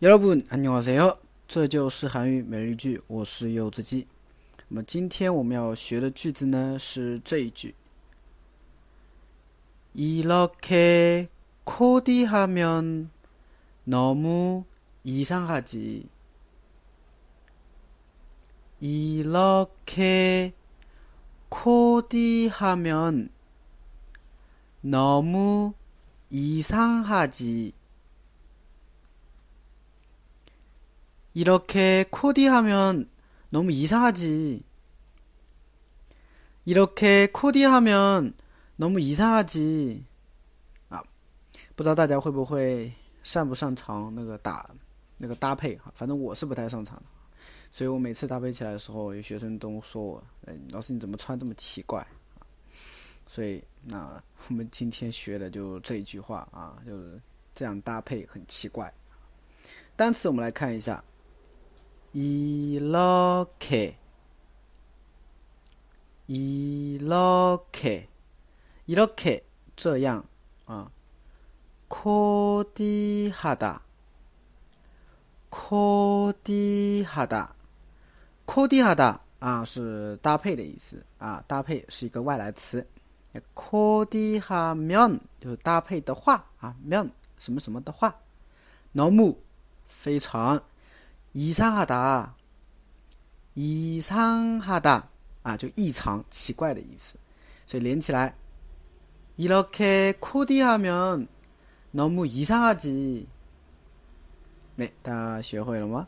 여러분안녕하세요，这就是韩语每日一句，我是柚子鸡。那么今天我们要学的句子呢是这一句：이렇게코디하면너무이상하지。이렇게코디하면너무이상하지。 이렇게 코디하면 너무 이상하지. 이렇게 코디하면 너무 이상하지. 啊，不知道大家会不会算不上床那个搭，那个搭配哈，反正我是不太擅长。所以我每次搭配起来的时候，有学生跟我说，哎，老师你怎么穿这么奇怪？所以那我们今天学的就这一句话啊，就是这样搭配很奇怪。 이렇게 이렇게 이렇게 这样 아, 코디하다 코디하다 코디하다 啊是搭配的意思啊，搭配是一个外来词。 코디하면 就是搭配的话啊，면什么什么的话，너무非常 이상하다, 이상하다 啊，就异常、奇怪的意思。所以连起来 이렇게 코디하면 너무 이상하지. 네, 다 学会了吗？